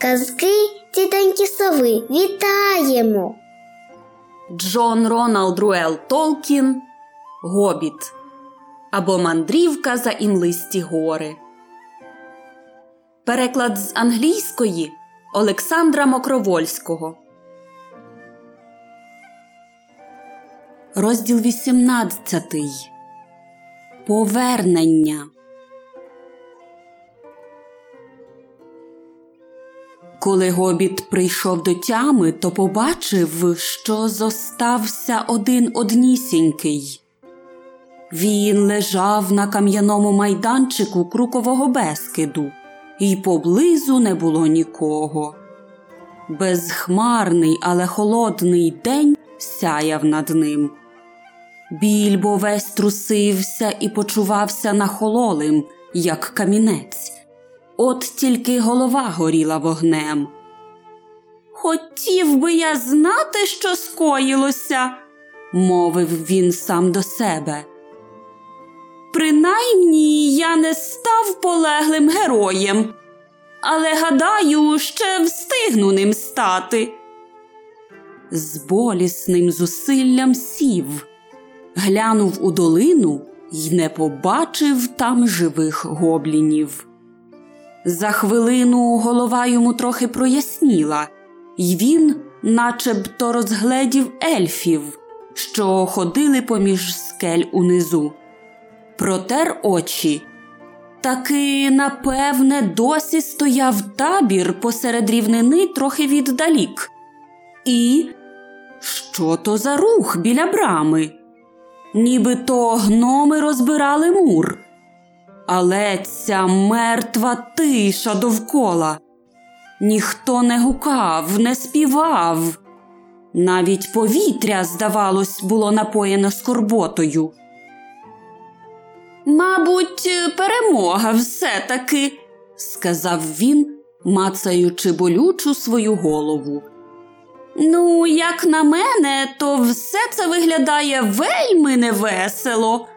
Казки тітоньки сови вітаємо! Джон Роналд Руел Толкін Гобіт або Мандрівка за імлисті гори. Переклад з англійської Олександра Мокровольського. Розділ 18. Повернення. Коли гобіт прийшов до тями, то побачив, що зостався один однісінький. Він лежав на кам'яному майданчику крукового безкиду, і поблизу не було нікого. Безхмарний, але холодний день сяяв над ним. Більбо весь трусився і почувався нахололим, як камінець. От тільки голова горіла вогнем. Хотів би я знати, що скоїлося, мовив він сам до себе. Принаймні я не став полеглим героєм, але гадаю, ще встигну ним стати. З болісним зусиллям сів, глянув у долину й не побачив там живих гоблінів. За хвилину голова йому трохи проясніла, й він начебто розгледів ельфів, що ходили поміж скель унизу. Протер очі. Таки, напевне, досі стояв табір посеред рівнини трохи віддалік. І що то за рух біля брами? Ніби то гноми розбирали мур. Але ця мертва тиша довкола. Ніхто не гукав, не співав. Навіть повітря, здавалось, було напоєно скорботою. Мабуть, перемога все таки, сказав він, мацаючи болючу свою голову. Ну, як на мене, то все це виглядає вельми невесело.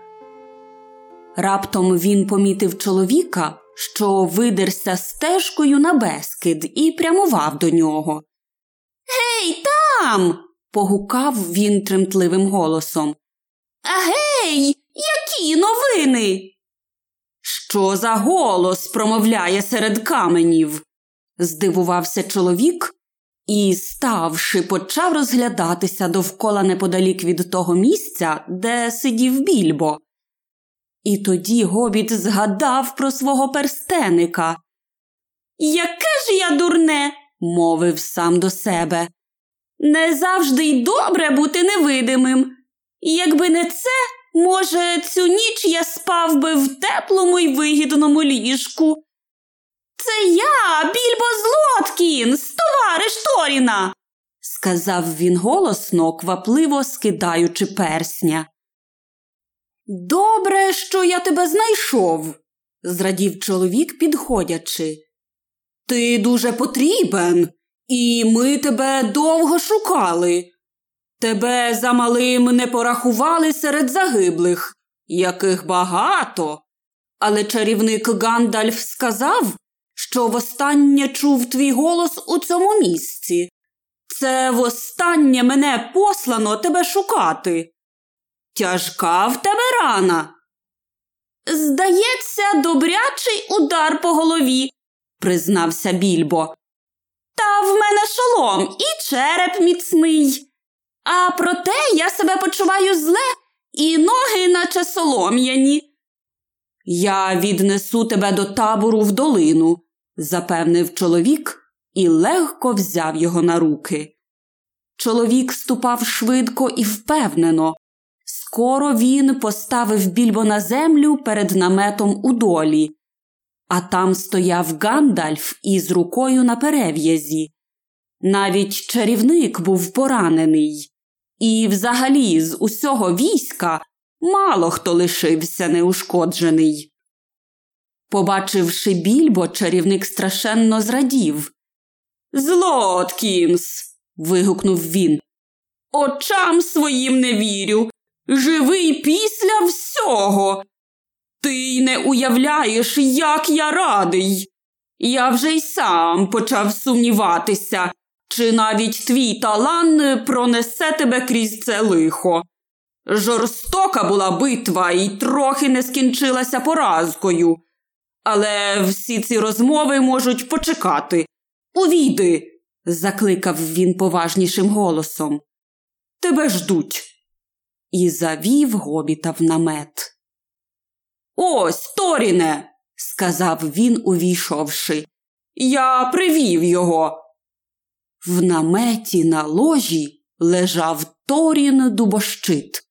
Раптом він помітив чоловіка, що видерся стежкою на безкид і прямував до нього. Гей, там. погукав він тремтливим голосом. Гей, які новини? Що за голос промовляє серед каменів? здивувався чоловік і, ставши, почав розглядатися довкола неподалік від того місця, де сидів більбо. І тоді гобіт згадав про свого перстеника. Яке ж я дурне, мовив сам до себе. Не завжди й добре бути невидимим. Якби не це, може, цю ніч я спав би в теплому й вигідному ліжку. Це я, більбо Злоткінс, товариш Торіна, сказав він голосно, квапливо скидаючи персня. Добре, що я тебе знайшов, зрадів чоловік, підходячи. Ти дуже потрібен, і ми тебе довго шукали. Тебе замалим не порахували серед загиблих, яких багато. Але чарівник Гандальф сказав, що востаннє чув твій голос у цьому місці. Це востаннє мене послано тебе шукати. Тяжка в тебе рана. Здається, добрячий удар по голові, признався більбо. Та в мене шолом і череп міцний. А проте я себе почуваю зле і ноги, наче солом'яні. Я віднесу тебе до табору в долину, запевнив чоловік і легко взяв його на руки. Чоловік ступав швидко і впевнено. Скоро він поставив більбо на землю перед наметом у долі, а там стояв Гандальф із рукою на перев'язі. Навіть чарівник був поранений, і, взагалі, з усього війська мало хто лишився неушкоджений. Побачивши більбо, чарівник страшенно зрадів. Злоткінс. вигукнув він. Очам своїм не вірю. Живий після всього. Ти не уявляєш, як я радий. Я вже й сам почав сумніватися, чи навіть твій талант пронесе тебе крізь це лихо. Жорстока була битва і трохи не скінчилася поразкою. Але всі ці розмови можуть почекати. Увійди, закликав він поважнішим голосом. Тебе ждуть. І завів гобіта в намет. Ось, Торіне, сказав він, увійшовши. Я привів його. В наметі на ложі лежав Торін дубощит,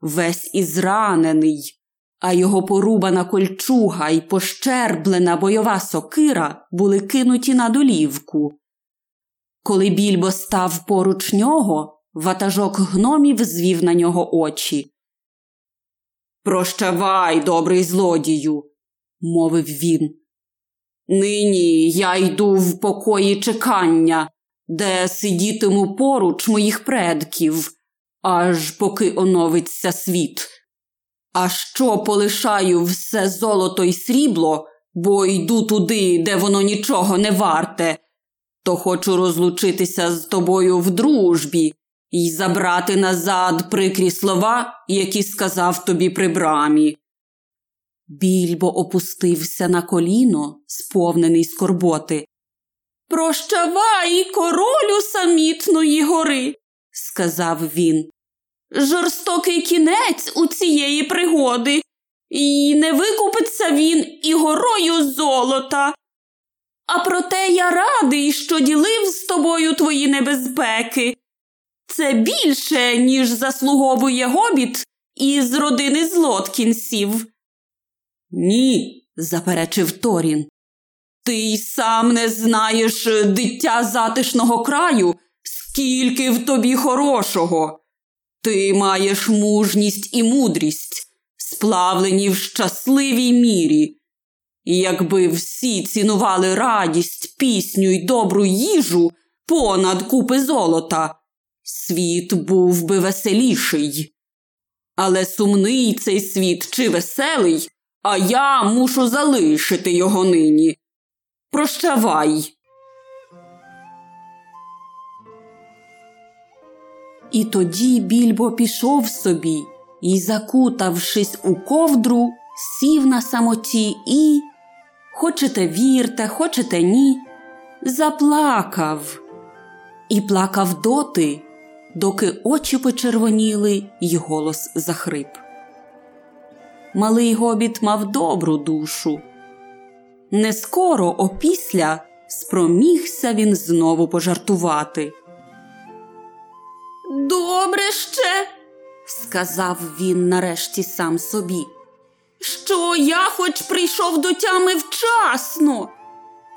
весь ізранений, а його порубана кольчуга й пощерблена бойова сокира були кинуті на долівку. Коли більбо став поруч нього, ватажок гномів звів на нього очі. Прощавай, добрий злодію, мовив він. Нині я йду в покої чекання, де сидітиму поруч моїх предків, аж поки оновиться світ. А що полишаю все золото й срібло, бо йду туди, де воно нічого не варте, то хочу розлучитися з тобою в дружбі і забрати назад прикрі слова, які сказав тобі при брамі. Більбо опустився на коліно, сповнений скорботи. Прощавай, королю самітної гори, сказав він. Жорстокий кінець у цієї пригоди, і не викупиться він і горою золота. А проте я радий, що ділив з тобою твої небезпеки. Це більше, ніж заслуговує гобіт із родини злоткінців. Ні, заперечив Торін. Ти й сам не знаєш дитя затишного краю, скільки в тобі хорошого. Ти маєш мужність і мудрість, сплавлені в щасливій мірі. І якби всі цінували радість, пісню й добру їжу понад купи золота, світ був би веселіший. Але сумний цей світ чи веселий, а я мушу залишити його нині. Прощавай. І тоді більбо пішов собі і, закутавшись у ковдру, сів на самоті і, хочете вірте, хочете ні, заплакав і плакав доти, доки очі почервоніли й голос захрип. Малий гобіт мав добру душу. Не скоро опісля спромігся він знову пожартувати. Добре ще, сказав він нарешті сам собі, що я хоч прийшов до тями вчасно.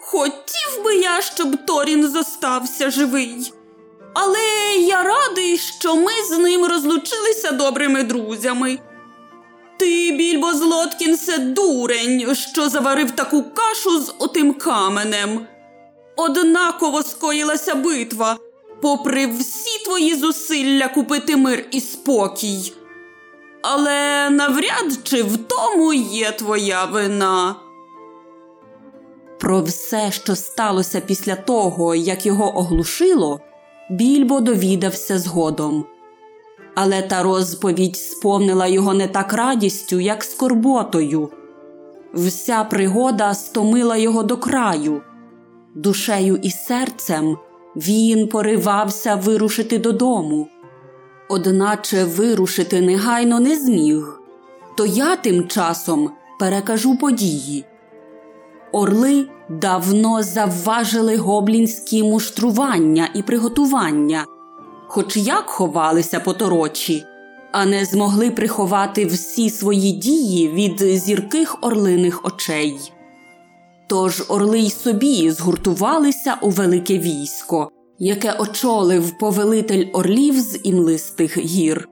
Хотів би я, щоб Торін зостався живий. Але я радий, що ми з ним розлучилися добрими друзями. Ти, більбо Злоткінсе, дурень, що заварив таку кашу з отим каменем. Однаково скоїлася битва, попри всі твої зусилля купити мир і спокій. Але навряд чи в тому є твоя вина. Про все, що сталося після того, як його оглушило, більбо довідався згодом. Але та розповідь сповнила його не так радістю, як скорботою. Вся пригода стомила його до краю. Душею і серцем він поривався вирушити додому, одначе вирушити негайно не зміг. То я тим часом перекажу події. Орли давно завважили гоблінські муштрування і приготування, хоч як ховалися поторочі, а не змогли приховати всі свої дії від зірких орлиних очей. Тож орли й собі згуртувалися у велике військо, яке очолив повелитель орлів з імлистих гір.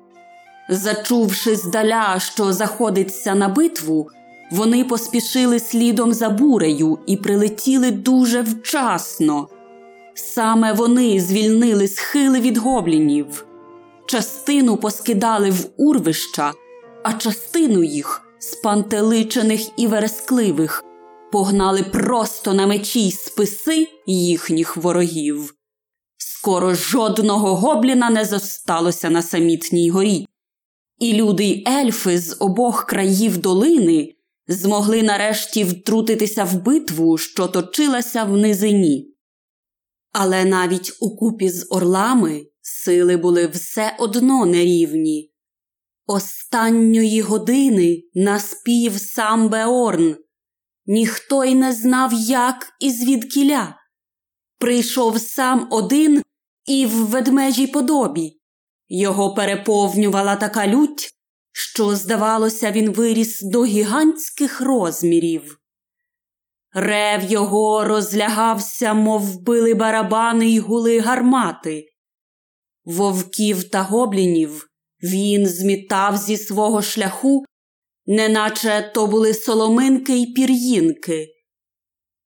Зачувши здаля, що заходиться на битву, вони поспішили слідом за бурею і прилетіли дуже вчасно. Саме вони звільнили схили від гоблінів, частину поскидали в урвища, а частину їх, спантеличених і верескливих, погнали просто на мечі й списи їхніх ворогів. Скоро жодного гобліна не зосталося на самітній горі, і люди й ельфи з обох країв долини змогли нарешті втрутитися в битву, що точилася в низині. Але навіть у купі з орлами сили були все одно нерівні. Останньої години наспів сам Беорн. Ніхто й не знав, як і звідкіля. Прийшов сам один і в ведмежій подобі. Його переповнювала така лють, що, здавалося, він виріс до гігантських розмірів. Рев його розлягався, мов били барабани й гули гармати. Вовків та гоблінів він змітав зі свого шляху, неначе то були соломинки й пір'їнки.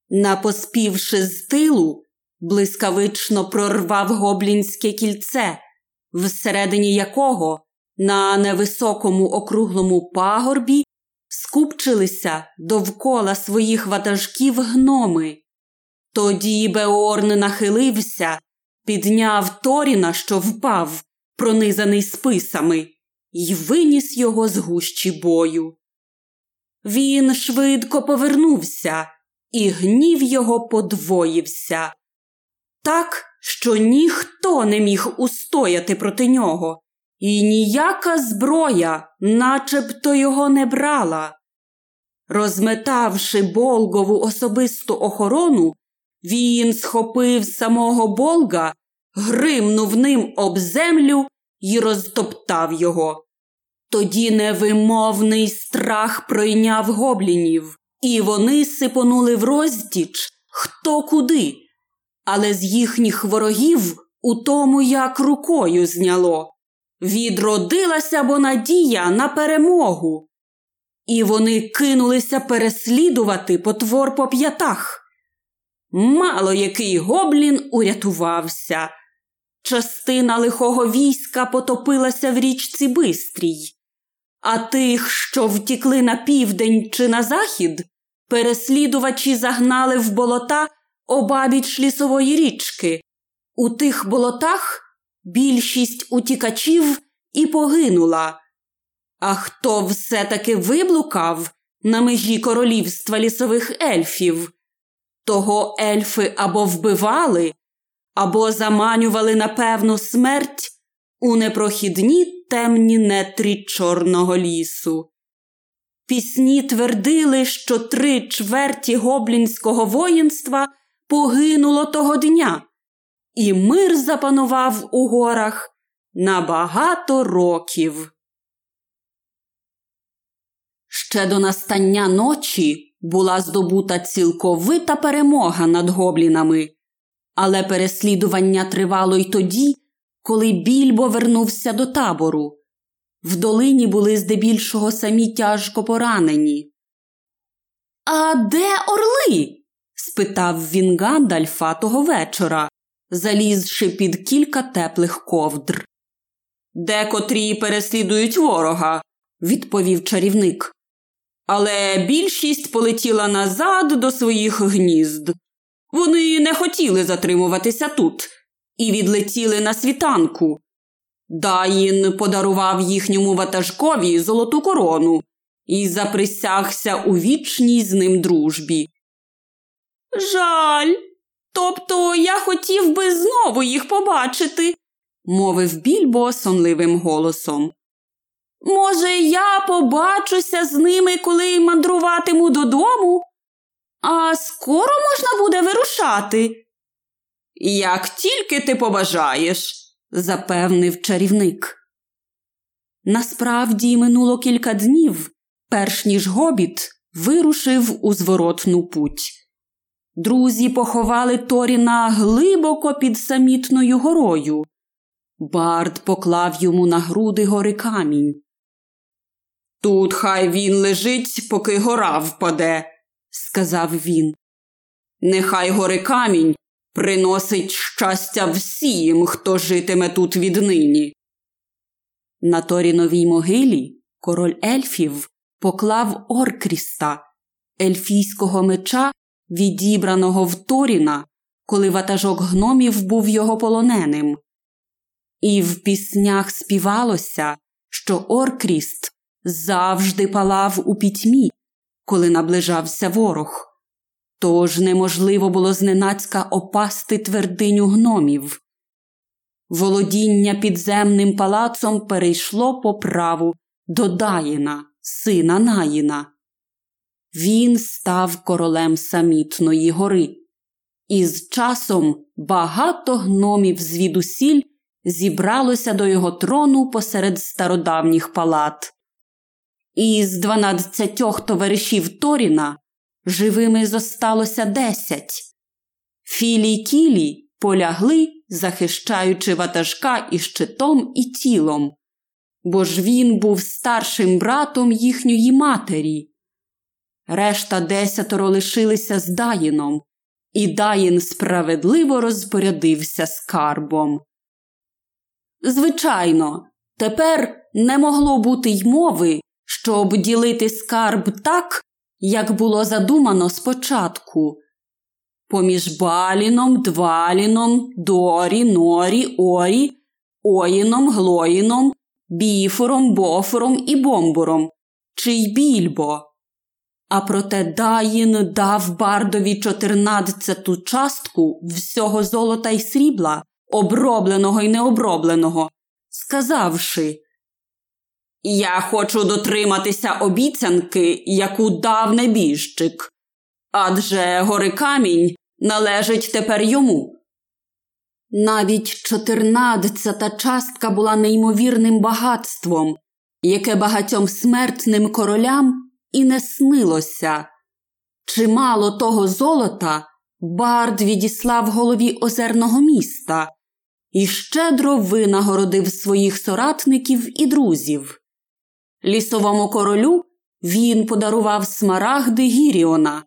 Напоспівши з тилу, блискавично прорвав гоблінське кільце, всередині якого на невисокому округлому пагорбі скупчилися довкола своїх ватажків гноми. Тоді Беорн нахилився, підняв Торіна, що впав, пронизаний списами, й виніс його з гущі бою. Він швидко повернувся, і гнів його подвоївся. Так, що ніхто не міг устояти проти нього, і ніяка зброя начебто його не брала. Розметавши Болгову особисту охорону, він схопив самого Болга, гримнув ним об землю і розтоптав його. Тоді невимовний страх пройняв гоблінів, і вони сипонули в роздіч хто куди, але з їхніх ворогів у тому як рукою зняло. Відродилася бо надія на перемогу, і вони кинулися переслідувати потвор по п'ятах. Мало який гоблін урятувався. Частина лихого війська потопилася в річці Бистрій, а тих, що втікли на південь чи на захід, переслідувачі загнали в болота обабіч лісової річки. У тих болотах більшість утікачів і погинула. А хто все таки виблукав на межі королівства лісових ельфів, того ельфи або вбивали, або заманювали на певну смерть у непрохідні темні нетрі Чорного лісу. Пісні твердили, що три чверті гоблінського воїнства погинуло того дня і мир запанував у горах на багато років. Ще до настання ночі була здобута цілковита перемога над гоблінами, але переслідування тривало й тоді, коли більбо вернувся до табору. В долині були здебільшого самі тяжко поранені. А де орли? спитав він Гандальфа того вечора, залізши під кілька теплих ковдр. Декотрі переслідують ворога, відповів чарівник. Але більшість полетіла назад до своїх гнізд. Вони не хотіли затримуватися тут і відлетіли на світанку. Даїн подарував їхньому ватажкові золоту корону і заприсягся у вічній з ним дружбі. Жаль, Тобто я хотів би знову їх побачити, мовив більбо сонливим голосом. Може, я побачуся з ними, коли мандруватиму додому, а скоро можна буде вирушати. Як тільки ти побажаєш, запевнив чарівник. Насправді минуло кілька днів, перш ніж гобіт вирушив у зворотну путь. Друзі поховали Торіна глибоко під самітною горою. Бард поклав йому на груди гори камінь. Тут хай він лежить, поки гора впаде, сказав він. Нехай гори камінь приносить щастя всім, хто житиме тут віднині. На Торіновій могилі король ельфів поклав Оркріста, ельфійського меча, відібраного в Торіна, коли ватажок гномів був його полоненим. І в піснях співалося, що Оркріст завжди палав у пітьмі, коли наближався ворог. Тож неможливо було зненацька опасти твердиню гномів. Володіння підземним палацом перейшло по праву до Даїна, сина Наїна. Він став королем самітної гори, і з часом багато гномів звідусіль зібралося до його трону посеред стародавніх палат. Із дванадцятьох товаришів Торіна живими зосталося десять. Філі й кілі полягли, захищаючи ватажка і щитом і тілом, бо ж він був старшим братом їхньої матері. Решта десятеро лишилися з Даїном, і Даїн справедливо розпорядився скарбом. Звичайно, тепер не могло бути й мови, щоб ділити скарб так, як було задумано спочатку. Поміж Баліном, Дваліном, Дорі, Норі, Орі, Оїном, Глоїном, Біфором, Бофором і Бомбуром, чи й більбо. А проте Даїн дав бардові чотирнадцяту частку всього золота й срібла, обробленого й необробленого, сказавши Я хочу дотриматися обіцянки, яку дав небіжчик, адже гори камінь належить тепер йому. Навіть чотирнадцята частка була неймовірним багатством, яке багатьом смертним королям і не снилося. Чимало того золота Бард відіслав голові озерного міста і щедро винагородив своїх соратників і друзів. Лісовому королю він подарував смарагди Гіріона,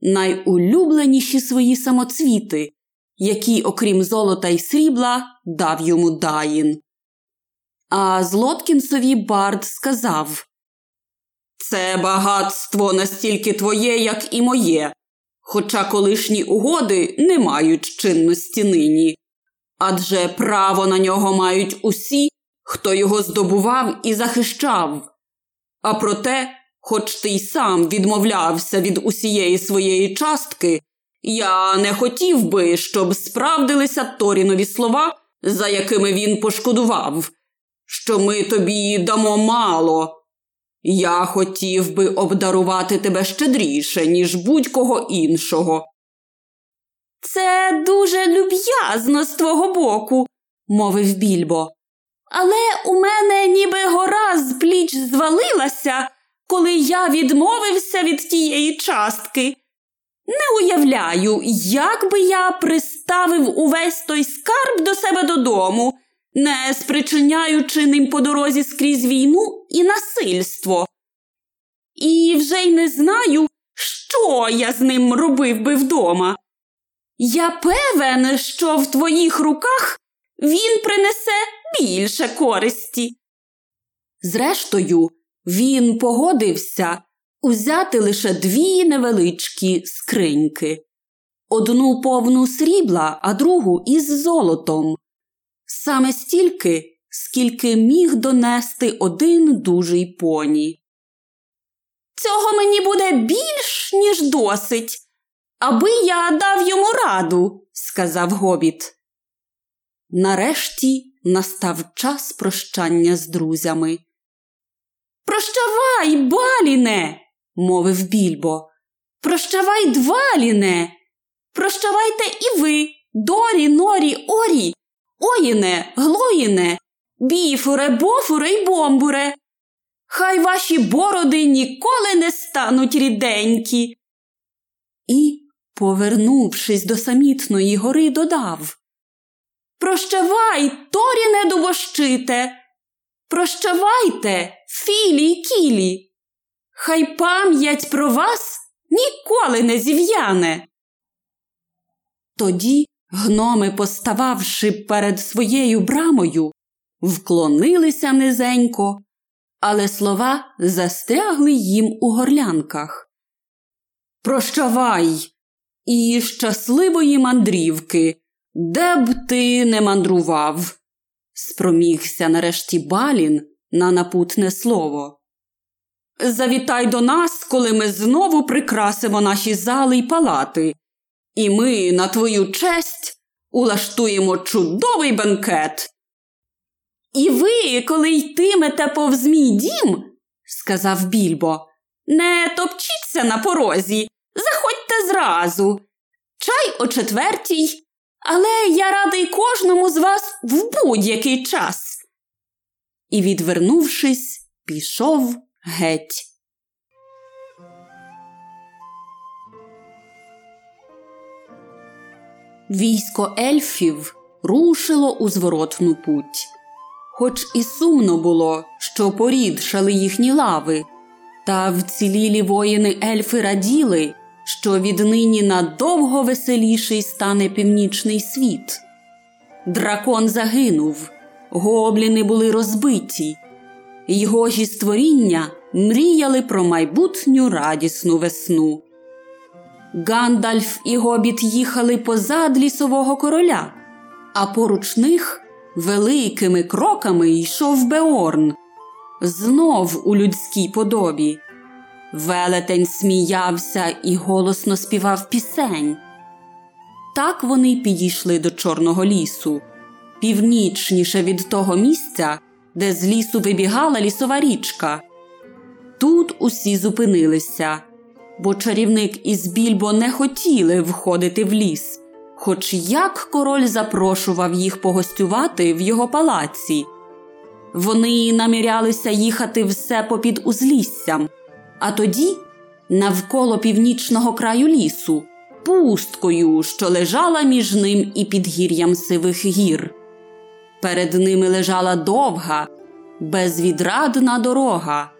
найулюбленіші свої самоцвіти, які, окрім золота й срібла, дав йому Даїн. А Злоткінсові Бард сказав Це багатство настільки твоє, як і моє, хоча колишні угоди не мають чинності нині. Адже право на нього мають усі, хто його здобував і захищав. А проте, хоч ти й сам відмовлявся від усієї своєї частки, я не хотів би, щоб справдилися Торінові слова, за якими він пошкодував, що ми тобі дамо мало. Я хотів би обдарувати тебе щедріше, ніж будь-кого іншого. Це дуже люб'язно з твого боку, мовив більбо. Але у мене ніби гора з пліч звалилася, коли я відмовився від тієї частки. Не уявляю, як би я приставив увесь той скарб до себе додому, не спричиняючи ним по дорозі скрізь війну і насильство. І вже й не знаю, що я з ним робив би вдома. Я певен, що в твоїх руках він принесе більше користі. Зрештою, він погодився узяти лише дві невеличкі скриньки одну повну срібла, а другу із золотом. Саме стільки, скільки міг донести один дужий поні. Цього мені буде більш, ніж досить, аби я дав йому раду, сказав гобіт. Нарешті настав час прощання з друзями. Прощавай, баліне, мовив більбо. Прощавай, дваліне. Прощавайте і ви, дорі, норі, орі, оїне, глоїне, біфуре, бофуре й бомбуре. Хай ваші бороди ніколи не стануть ріденькі. І, повернувшись до самітної гори, додав Прощавай, торіне дубощите. Прощавайте, філі й кілі. Хай пам'ять про вас ніколи не зів'яне. Тоді гноми, постававши перед своєю брамою, вклонилися низенько, але слова застрягли їм у горлянках. Прощавай і щасливої мандрівки, де б ти не мандрував, спромігся нарешті Балін на напутне слово. Завітай до нас, коли ми знову прикрасимо наші зали й палати, і ми, на твою честь, улаштуємо чудовий бенкет. І ви, коли йтимете повз мій дім, сказав більбо, не топчіться на порозі, заходьте зразу. Чай о четвертій, але я радий кожному з вас в будь-який час. І, відвернувшись, пішов геть. Військо ельфів рушило у зворотну путь. Хоч і сумно було, що порідшали їхні лави, та вцілілі воїни ельфи раділи, що віднині надовго веселіший стане північний світ. Дракон загинув, гобліни були розбиті, його ж створіння мріяли про майбутню радісну весну. Гандальф і гобіт їхали позад лісового короля, а поруч них великими кроками йшов Беорн, знов у людській подобі. Велетень сміявся і голосно співав пісень. Так вони підійшли до Чорного лісу, північніше від того місця, де з лісу вибігала лісова річка. Тут усі зупинилися, бо чарівник із більбо не хотіли входити в ліс, хоч як король запрошував їх погостювати в його палаці. Вони намірялися їхати все попід узліссям, а тоді навколо північного краю лісу, пусткою, що лежала між ним і підгір'ям сивих гір. Перед ними лежала довга, безвідрадна дорога,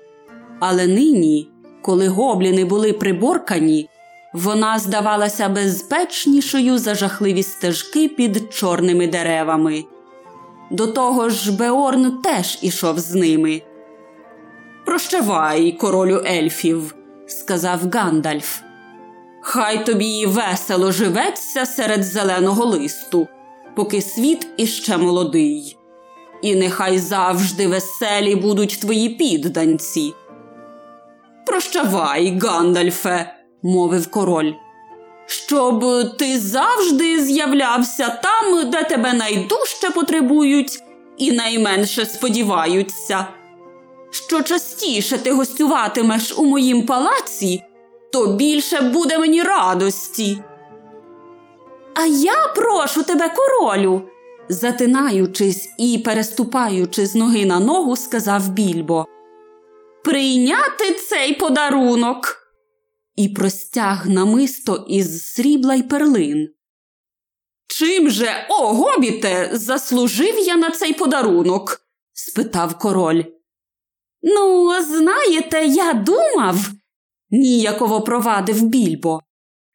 але нині, коли гобліни були приборкані, вона здавалася безпечнішою за жахливі стежки під чорними деревами. До того ж, Беорн теж ішов з ними. Прощавай, королю ельфів, сказав Гандальф. Хай тобі весело живеться серед зеленого листу, поки світ іще молодий. І нехай завжди веселі будуть твої підданці. Прощавай, Гандальфе, мовив король, щоб ти завжди з'являвся там, де тебе найдужче потребують і найменше сподіваються. Що частіше ти гостюватимеш у моїм палаці, то більше буде мені радості. А я прошу тебе, королю, затинаючись і переступаючи з ноги на ногу, сказав більбо. Прийняти цей подарунок. І простяг намисто із срібла й перлин. Чим же, о, гобіте, заслужив я на цей подарунок? спитав король. Ну, знаєте, я думав, ніяково провадив більбо,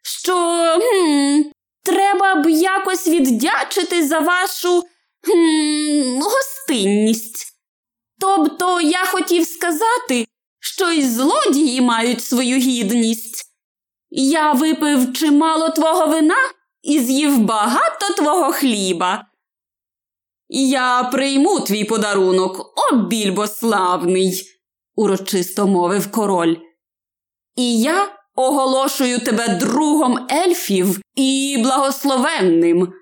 що хм, треба б якось віддячити за вашу хм, гостинність. Тобто я хотів сказати, що й злодії мають свою гідність. Я випив чимало твого вина і з'їв багато твого хліба. Я прийму твій подарунок, о більбо славний, урочисто мовив король. І я оголошую тебе другом ельфів і благословенним.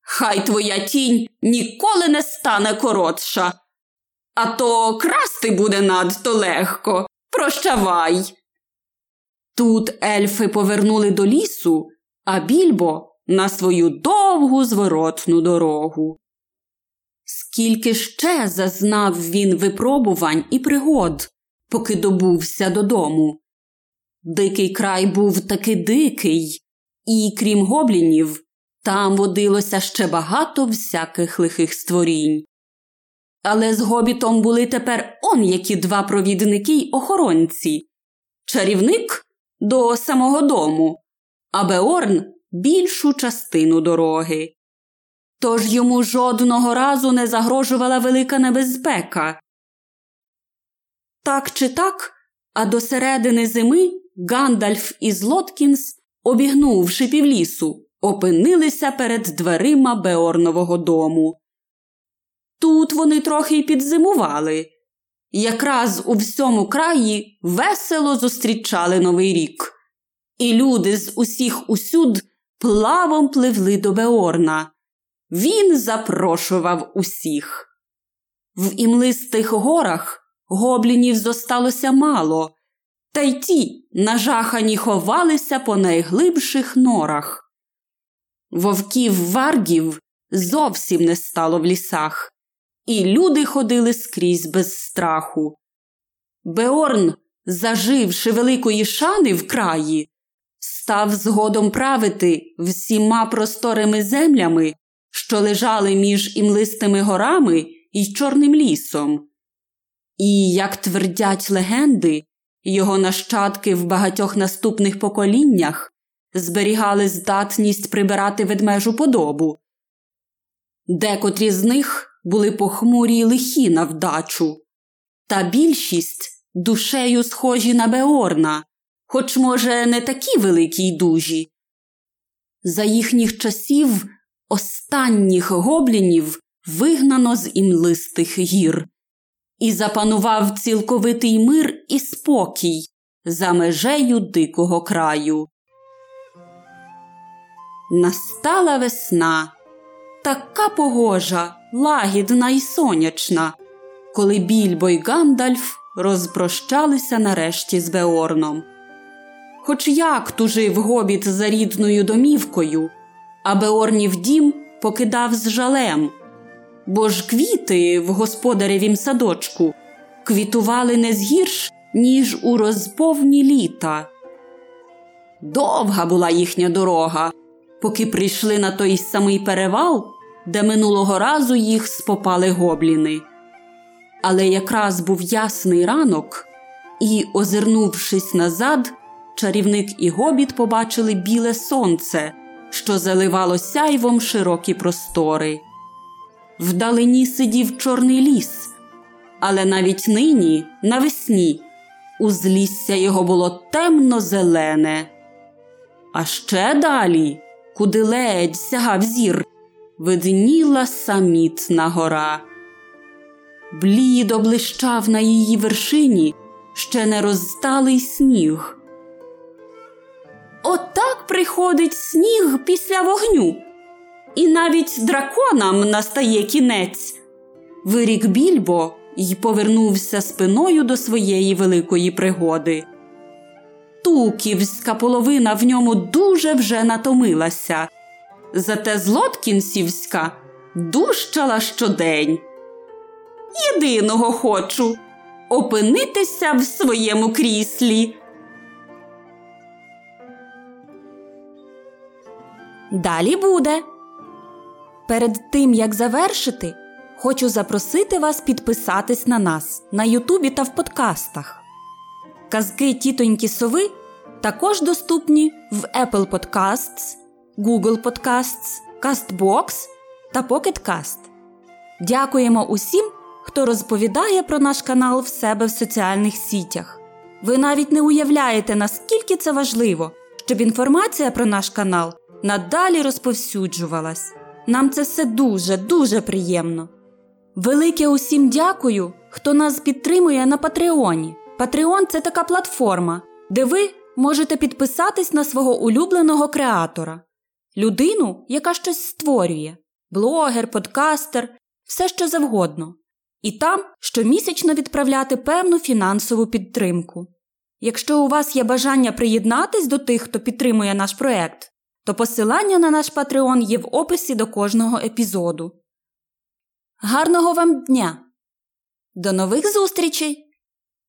Хай твоя тінь ніколи не стане коротша, а то красти буде надто легко. Прощавай. Тут ельфи повернули до лісу, а більбо на свою довгу зворотну дорогу. Скільки ще зазнав він випробувань і пригод, поки добувся додому. Дикий край був таки дикий, і, крім гоблінів, там водилося ще багато всяких лихих створінь. Але з гобітом були тепер он які два провідники й охоронці чарівник до самого дому, а Беорн більшу частину дороги. Тож йому жодного разу не загрожувала велика небезпека. Так чи так, а до середини зими Гандальф і Злоткінс, обігнувши півлісу, опинилися перед дверима Беорнового дому. Тут вони трохи й підзимували. Якраз у всьому краї весело зустрічали Новий рік, і люди з усіх усюд плавом пливли до Беорна. Він запрошував усіх. В імлистих горах гоблінів зосталося мало, та й ті нажахані ховалися по найглибших норах. Вовків варгів зовсім не стало в лісах, і люди ходили скрізь без страху. Беорн, заживши великої шани в краї, став згодом правити всіма просторими землями, що лежали між імлистими горами і Чорним лісом. І, як твердять легенди, його нащадки в багатьох наступних поколіннях зберігали здатність прибирати ведмежу подобу. Декотрі з них були похмурі й лихі на вдачу, та більшість душею схожі на Беорна, хоч, може, не такі великі й дужі. За їхніх часів останніх гоблінів вигнано з імлистих гір, і запанував цілковитий мир і спокій за межею дикого краю. Настала весна, така погожа, лагідна і сонячна, коли більбо й Гандальф розпрощалися нарешті з Беорном. Хоч як тужив гобіт за рідною домівкою, а Беорнів дім покидав з жалем, бо ж квіти в господаревім садочку квітували не згірш, ніж у розповні літа. Довга була їхня дорога, поки прийшли на той самий перевал, де минулого разу їх спопали гобліни. Але якраз був ясний ранок, і, озирнувшись назад, чарівник і гобіт побачили біле сонце, що заливало сяйвом широкі простори. Вдалині сидів чорний ліс, але навіть нині, навесні, узлісся його було темно зелене. А ще далі, куди ледь сягав зір, видніла самітна гора. Блідо блищав на її вершині ще не розсталий сніг. Отак приходить сніг після вогню, і навіть драконам настає кінець. Вирік більбо й повернувся спиною до своєї великої пригоди. Туківська половина в ньому дуже вже натомилася, зате злоткінсівська дужчала щодень. Єдиного хочу опинитися в своєму кріслі. Далі буде. Перед тим як завершити, хочу запросити вас підписатись на нас на Ютубі та в подкастах. Казки тітоньки Сови також доступні в Apple Podcasts, Google Podcasts, CastBox та Pocket. Дякуємо усім, хто розповідає про наш канал в себе в соціальних сітях. Ви навіть не уявляєте, наскільки це важливо, щоб інформація про наш канал надалі розповсюджувалась. Нам це все дуже, дуже приємно. Велике усім дякую, хто нас підтримує на Патреоні. Патреон це така платформа, де ви можете підписатись на свого улюбленого креатора, людину, яка щось створює, блогер, подкастер, все що завгодно. І там щомісячно відправляти певну фінансову підтримку. Якщо у вас є бажання приєднатись до тих, хто підтримує наш проект, то посилання на наш Patreon є в описі до кожного епізоду. Гарного вам дня! До нових зустрічей!